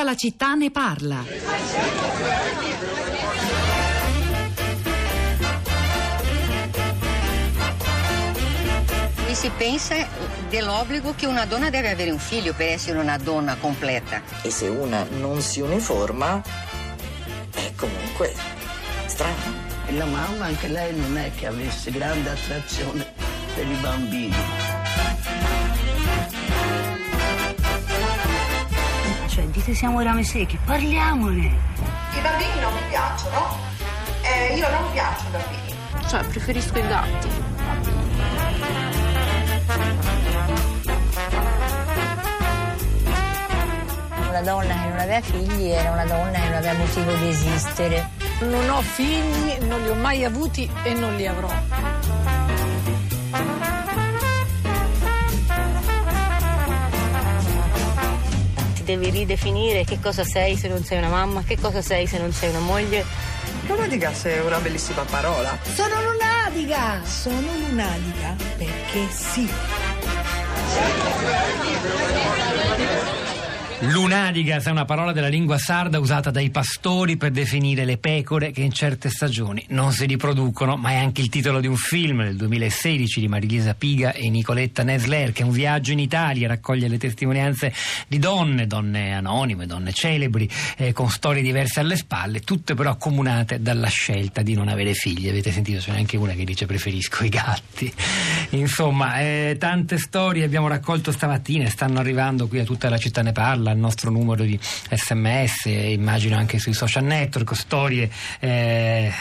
Tutta la città ne parla. E si pensa dell'obbligo che una donna deve avere un figlio per essere una donna completa. E se una non si uniforma, è comunque strano. E la mamma anche lei non è che avesse grande attrazione per i bambini. Cioè, dite siamo rame secchi, parliamone. I bambini non mi piacciono. Eh, io non mi piacciono i bambini. Cioè, preferisco i gatti. Una donna che non aveva figli era una donna che non aveva motivo di esistere. Non ho figli, non li ho mai avuti e non li avrò. Devi ridefinire che cosa sei se non sei una mamma, che cosa sei se non sei una moglie. Lunaticas è una bellissima parola. Sono lunatica! Sono lunatica perché sì. Lunadigas è una parola della lingua sarda usata dai pastori per definire le pecore che in certe stagioni non si riproducono, ma è anche il titolo di un film del 2016 di Marilisa Piga e Nicoletta Nesler, che è un viaggio in Italia, raccoglie le testimonianze di donne, donne anonime, donne celebri, eh, con storie diverse alle spalle, tutte però accomunate dalla scelta di non avere figli. Avete sentito, c'è anche una che dice preferisco i gatti. Insomma, eh, tante storie abbiamo raccolto stamattina e stanno arrivando qui a tutta la città ne parla al nostro numero di sms, immagino anche sui social network, storie eh,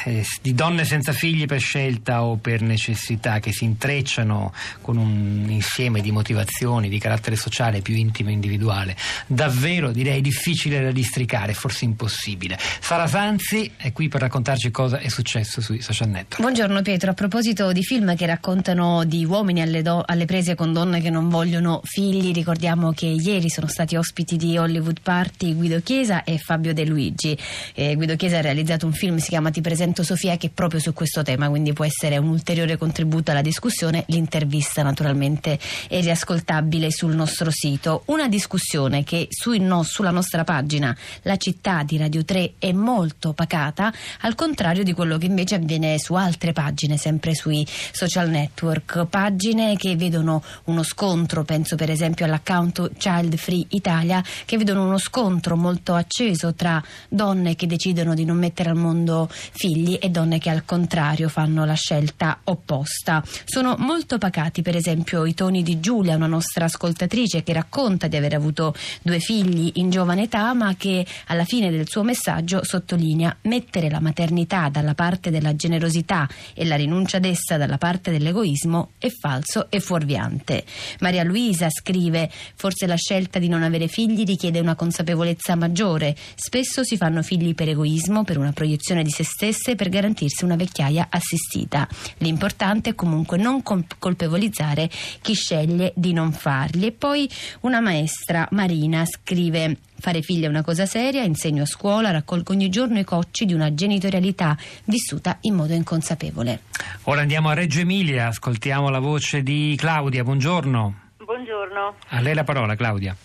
di donne senza figli per scelta o per necessità che si intrecciano con un insieme di motivazioni di carattere sociale più intimo e individuale. Davvero direi difficile da districare, forse impossibile. Sara Sanzi è qui per raccontarci cosa è successo sui social network. Buongiorno Pietro, a proposito di film che raccontano di uomini alle, do- alle prese con donne che non vogliono figli, ricordiamo che ieri sono stati ospiti di Hollywood Party Guido Chiesa e Fabio De Luigi. Eh, Guido Chiesa ha realizzato un film, si chiama Ti presento Sofia, che è proprio su questo tema, quindi può essere un ulteriore contributo alla discussione. L'intervista naturalmente è riascoltabile sul nostro sito. Una discussione che no, sulla nostra pagina, la città di Radio 3, è molto pacata, al contrario di quello che invece avviene su altre pagine, sempre sui social network. Pagine che vedono uno scontro, penso per esempio all'account Child Free Italia, che vedono uno scontro molto acceso tra donne che decidono di non mettere al mondo figli e donne che al contrario fanno la scelta opposta. Sono molto pacati, per esempio, i toni di Giulia, una nostra ascoltatrice che racconta di aver avuto due figli in giovane età, ma che alla fine del suo messaggio sottolinea mettere la maternità dalla parte della generosità e la rinuncia ad essa dalla parte dell'egoismo è falso e fuorviante. Maria Luisa scrive: Forse la scelta di non avere figli richiede una consapevolezza maggiore. Spesso si fanno figli per egoismo, per una proiezione di se stesse, per garantirsi una vecchiaia assistita. L'importante è comunque non colpevolizzare chi sceglie di non farli. E poi una maestra, Marina, scrive Fare figli è una cosa seria, insegno a scuola, raccolgo ogni giorno i cocci di una genitorialità vissuta in modo inconsapevole. Ora andiamo a Reggio Emilia, ascoltiamo la voce di Claudia, buongiorno. Buongiorno. A lei la parola Claudia.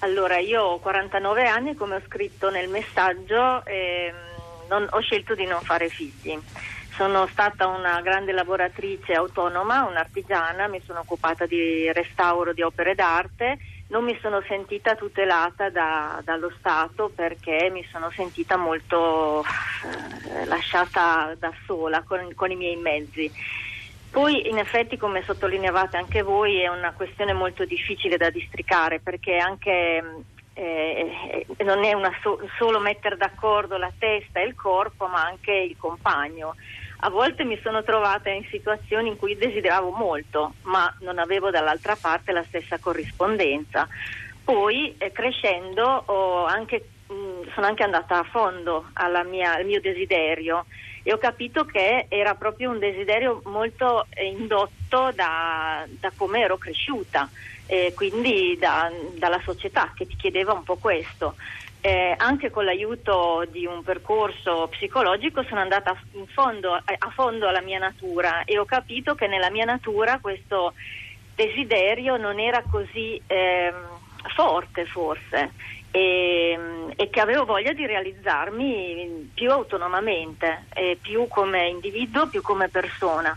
Allora, io ho 49 anni, come ho scritto nel messaggio, ehm, non, ho scelto di non fare figli. Sono stata una grande lavoratrice autonoma, un'artigiana, mi sono occupata di restauro di opere d'arte, non mi sono sentita tutelata da, dallo Stato perché mi sono sentita molto eh, lasciata da sola con, con i miei mezzi. Poi in effetti, come sottolineavate anche voi, è una questione molto difficile da districare perché anche eh, non è so- solo mettere d'accordo la testa e il corpo, ma anche il compagno. A volte mi sono trovata in situazioni in cui desideravo molto, ma non avevo dall'altra parte la stessa corrispondenza. Poi, eh, crescendo, anche, mh, sono anche andata a fondo mia, al mio desiderio e ho capito che era proprio un desiderio molto indotto da, da come ero cresciuta, eh, quindi da, dalla società che ti chiedeva un po' questo. Eh, anche con l'aiuto di un percorso psicologico sono andata fondo, a fondo alla mia natura e ho capito che nella mia natura questo desiderio non era così eh, forte forse e, che avevo voglia di realizzarmi più autonomamente, eh, più come individuo, più come persona.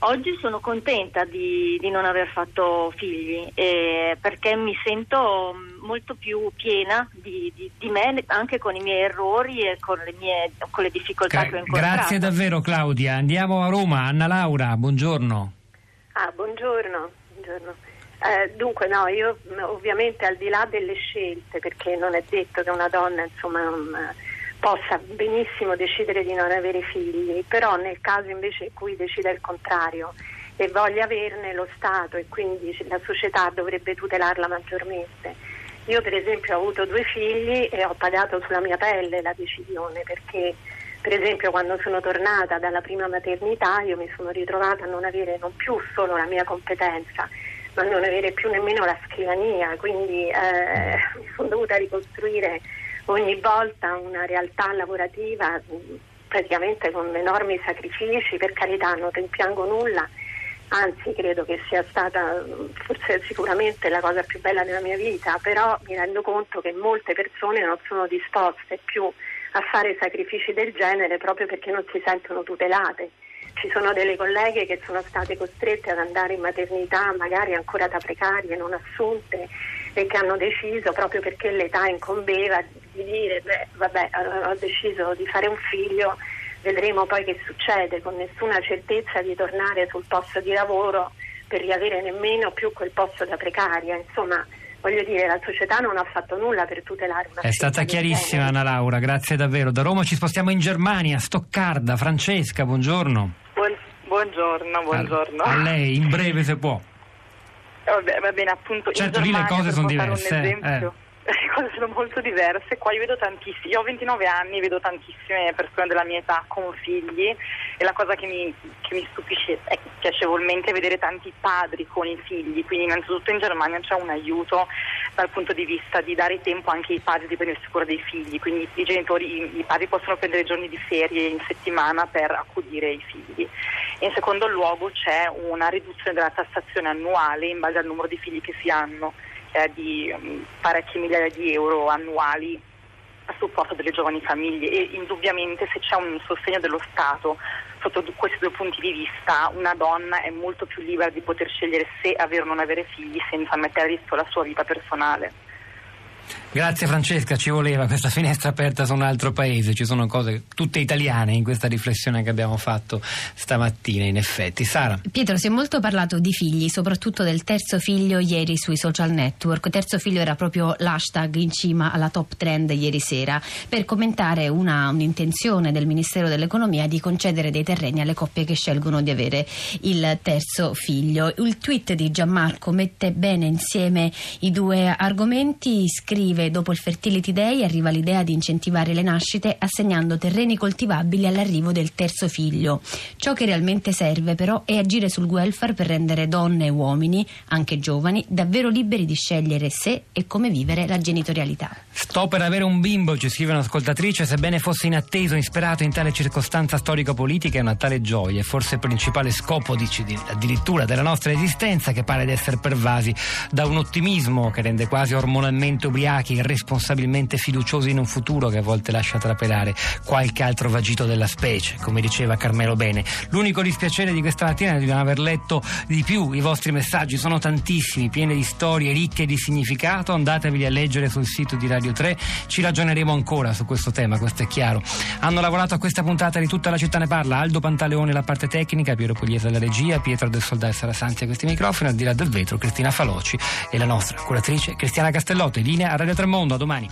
Oggi sono contenta di, di non aver fatto figli eh, perché mi sento molto più piena di, di, di, me anche con i miei errori e con le, mie, con le difficoltà Gra- che ho incontrato. Grazie davvero Claudia. Andiamo a Roma. Anna Laura, buongiorno. Ah, buongiorno. buongiorno. Eh, dunque no, io ovviamente al di là delle scelte, perché non è detto che una donna insomma non possa benissimo decidere di non avere figli, però nel caso invece in cui decida il contrario e voglia averne lo Stato e quindi la società dovrebbe tutelarla maggiormente. Io per esempio ho avuto due figli e ho pagato sulla mia pelle la decisione perché per esempio quando sono tornata dalla prima maternità io mi sono ritrovata a non avere non più solo la mia competenza ma non avere più nemmeno la scrivania, quindi eh, mi sono dovuta ricostruire ogni volta una realtà lavorativa praticamente con enormi sacrifici, per carità non rimpiango nulla, anzi credo che sia stata forse sicuramente la cosa più bella della mia vita, però mi rendo conto che molte persone non sono disposte più a fare sacrifici del genere proprio perché non si sentono tutelate. Ci sono delle colleghe che sono state costrette ad andare in maternità magari ancora da precarie, non assunte e che hanno deciso proprio perché l'età incombeva di dire beh vabbè ho deciso di fare un figlio, vedremo poi che succede con nessuna certezza di tornare sul posto di lavoro per riavere nemmeno più quel posto da precaria. Insomma, voglio dire, la società non ha fatto nulla per tutelare una È stata chiarissima Anna Laura, grazie davvero. Da Roma ci spostiamo in Germania, Stoccarda. Francesca, buongiorno. Buon, buongiorno, buongiorno. A, a lei, in breve se può. Vabbè, va bene, appunto. Certo, lì le cose sono diverse. Eh le cose sono molto diverse. Qua io vedo tantissimi, io ho 29 anni, vedo tantissime persone della mia età con figli e la cosa che mi, che mi stupisce è piacevolmente vedere tanti padri con i figli. Quindi, innanzitutto in Germania c'è un aiuto dal punto di vista di dare tempo anche ai padri di prendersi cura dei figli. Quindi i genitori, i, i padri possono prendere giorni di ferie in settimana per accudire i figli. In secondo luogo c'è una riduzione della tassazione annuale in base al numero di figli che si hanno è di um, parecchie migliaia di euro annuali a supporto delle giovani famiglie e indubbiamente se c'è un sostegno dello Stato sotto questi due punti di vista una donna è molto più libera di poter scegliere se avere o non avere figli senza mettere a rischio la sua vita personale. Grazie Francesca, ci voleva questa finestra aperta su un altro paese, ci sono cose tutte italiane in questa riflessione che abbiamo fatto stamattina in effetti. Sara. Pietro, si è molto parlato di figli, soprattutto del terzo figlio ieri sui social network. Terzo figlio era proprio l'hashtag in cima alla top trend ieri sera per commentare una, un'intenzione del Ministero dell'Economia di concedere dei terreni alle coppie che scelgono di avere il terzo figlio. Il tweet di Gianmarco mette bene insieme i due argomenti, scrive dopo il Fertility Day arriva l'idea di incentivare le nascite assegnando terreni coltivabili all'arrivo del terzo figlio. Ciò che realmente serve però è agire sul welfare per rendere donne e uomini, anche giovani, davvero liberi di scegliere se e come vivere la genitorialità. Sto per avere un bimbo, ci scrive un'ascoltatrice, sebbene fosse inatteso, insperato in tale circostanza storico-politica è una tale gioia, è forse il principale scopo dici, addirittura della nostra esistenza che pare di essere pervasi da un ottimismo che rende quasi ormonalmente ubriachi irresponsabilmente fiduciosi in un futuro che a volte lascia trapelare qualche altro vagito della specie, come diceva Carmelo Bene. L'unico dispiacere di questa mattina è di non aver letto di più i vostri messaggi, sono tantissimi, pieni di storie ricche di significato, andatevi a leggere sul sito di Radio 3, ci ragioneremo ancora su questo tema, questo è chiaro. Hanno lavorato a questa puntata di tutta la città ne parla, Aldo Pantaleone la parte tecnica, Piero Pugliese la regia, Pietro del Soldà e Sara Santi a questi microfoni, al di là del vetro Cristina Faloci e la nostra curatrice Cristiana Castellotti, linea a Radio 3 Mondo, a domani.